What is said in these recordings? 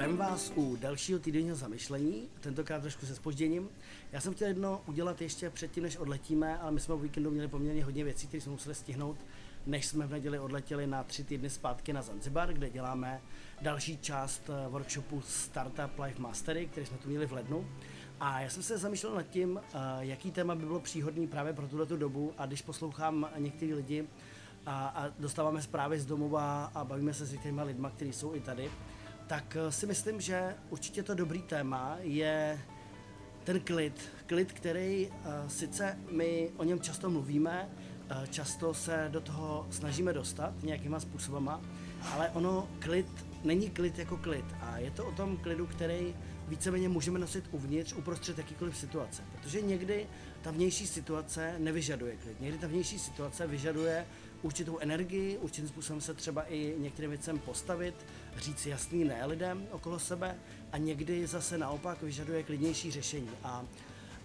Zdravím vás u dalšího týdenního zamyšlení, tentokrát trošku se spožděním. Já jsem chtěl jedno udělat ještě předtím, než odletíme, ale my jsme v víkendu měli poměrně hodně věcí, které jsme museli stihnout, než jsme v neděli odletěli na tři týdny zpátky na Zanzibar, kde děláme další část eh, workshopu Startup Life Mastery, který jsme tu měli v lednu. A já jsem se zamýšlel nad tím, eh, jaký téma by bylo příhodný právě pro tuto dobu a když poslouchám některý lidi a, a dostáváme zprávy z domova a bavíme se s některými lidmi, kteří jsou i tady, tak eh, si myslím, že určitě to dobrý téma je ten klid. Klid, který uh, sice my o něm často mluvíme, uh, často se do toho snažíme dostat nějakýma způsobama, ale ono klid není klid jako klid a je to o tom klidu, který víceméně můžeme nosit uvnitř, uprostřed jakýkoliv situace. Protože někdy ta vnější situace nevyžaduje klid. Někdy ta vnější situace vyžaduje určitou energii, určitým způsobem se třeba i některým věcem postavit, říct jasný ne lidem okolo sebe a někdy zase naopak vyžaduje klidnější řešení. A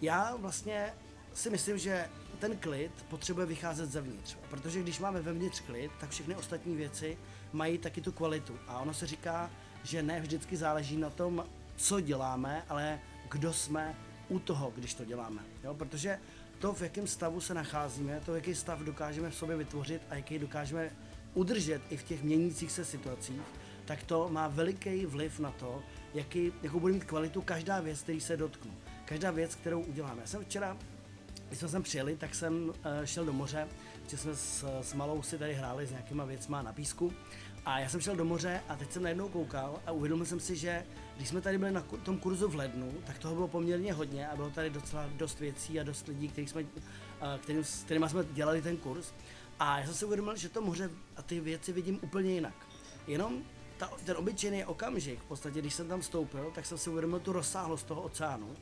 já vlastně si myslím, že ten klid potřebuje vycházet zevnitř. Protože když máme vevnitř klid, tak všechny ostatní věci mají taky tu kvalitu. A ono se říká, že ne vždycky záleží na tom, co děláme, ale kdo jsme u toho, když to děláme. Jo? Protože to, v jakém stavu se nacházíme, to, jaký stav dokážeme v sobě vytvořit a jaký dokážeme udržet i v těch měnících se situacích, tak to má veliký vliv na to, jaký, jakou bude mít kvalitu každá věc, který se dotknu. Každá věc, kterou uděláme. Já jsem včera, když jsme sem přijeli, tak jsem uh, šel do moře, že jsme s, s malou si tady hráli s nějakýma věcma na písku a já jsem šel do moře a teď jsem najednou koukal a uvědomil jsem si, že když jsme tady byli na tom kurzu v lednu, tak toho bylo poměrně hodně a bylo tady docela dost věcí a dost lidí, který jsme, kterým, s kterými jsme dělali ten kurz. A já jsem si uvědomil, že to moře a ty věci vidím úplně jinak. Jenom ta, ten obyčejný okamžik, v podstatě, když jsem tam vstoupil, tak jsem si uvědomil tu rozsáhlost toho oceánu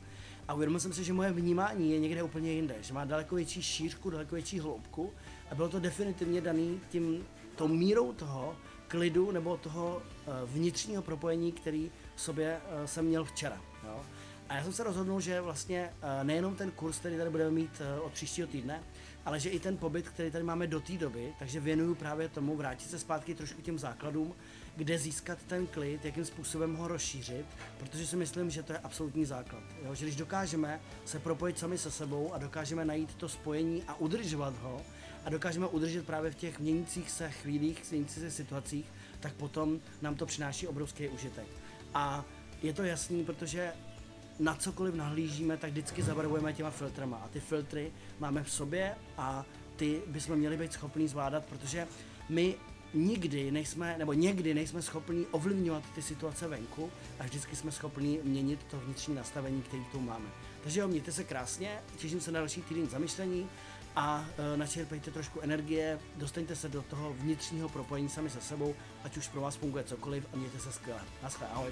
a uvědomil jsem si, že moje vnímání je někde úplně jinde, že má daleko větší šířku, daleko větší hloubku a bylo to definitivně daný tím, tou mírou toho, klidu nebo toho eh, vnitřního propojení, který v sobě eh, jsem měl včera. Jo? A já jsem se rozhodnul, že vlastně eh, nejenom ten kurz, který tady budeme mít od příštího týdne, ale že i ten pobyt, který tady máme do té doby, takže věnuju právě tomu vrátit se zpátky trošku těm základům, kde získat ten klid, jakým způsobem ho rozšířit, protože si myslím, že to je absolutní základ. Jo? Že když dokážeme se propojit sami se sebou a dokážeme najít to spojení a udržovat ho, a dokážeme udržet právě v těch měnících se chvílích, měnících se situacích, tak potom nám to přináší obrovský užitek. A je to jasný, protože na cokoliv nahlížíme, tak vždycky zabarvujeme těma filtrama. A ty filtry máme v sobě a ty bychom měli být schopní zvládat, protože my nikdy nejsme, nebo někdy nejsme schopni ovlivňovat ty situace venku a vždycky jsme schopni měnit to vnitřní nastavení, který tu máme. Takže jo, mějte se krásně, těším se na další týden zamyšlení a e, načerpejte trošku energie, dostaňte se do toho vnitřního propojení sami se sebou, ať už pro vás funguje cokoliv a mějte se skvěle. Naschle, ahoj.